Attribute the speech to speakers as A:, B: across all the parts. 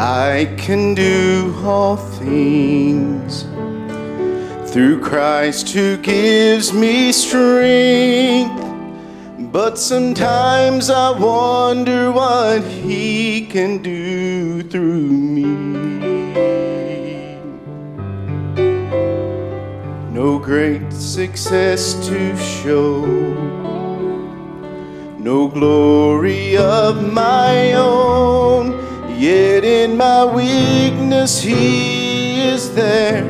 A: I can do all things through Christ who gives me strength. But sometimes I wonder what He can do through me. No great success to show, no glory of my weakness, He is there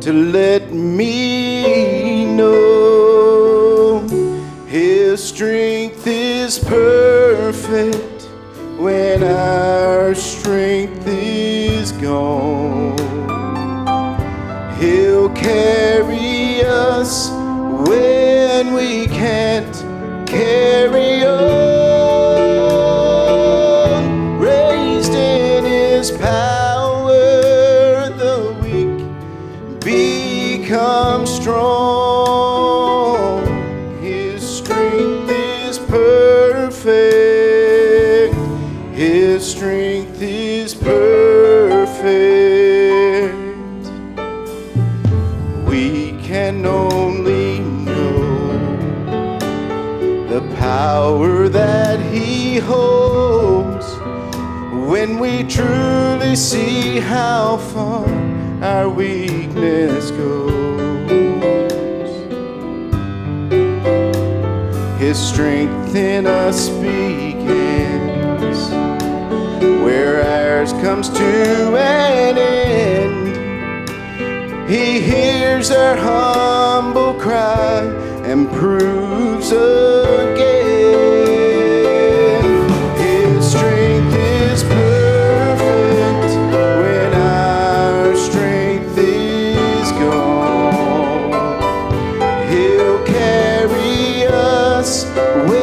A: to let me know His strength is perfect when our strength is gone. He'll carry us when we can't carry become strong. His strength is perfect. His strength is perfect. We can only know the power that He holds when we truly see how far our weakness goes. His strength in us begins where ours comes to an end. He hears our humble cry and proves We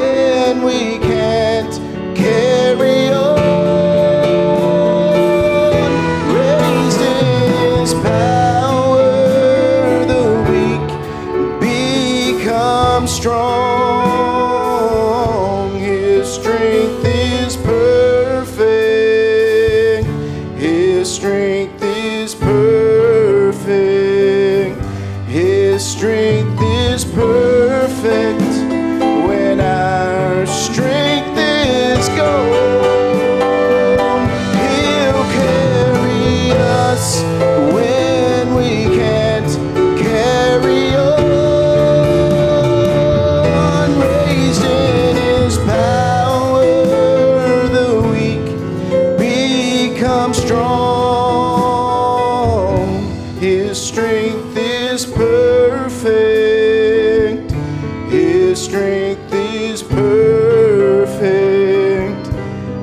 A: strength is perfect.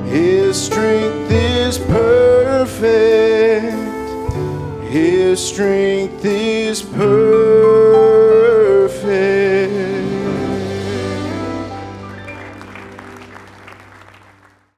A: His strength is perfect. His strength is perfect.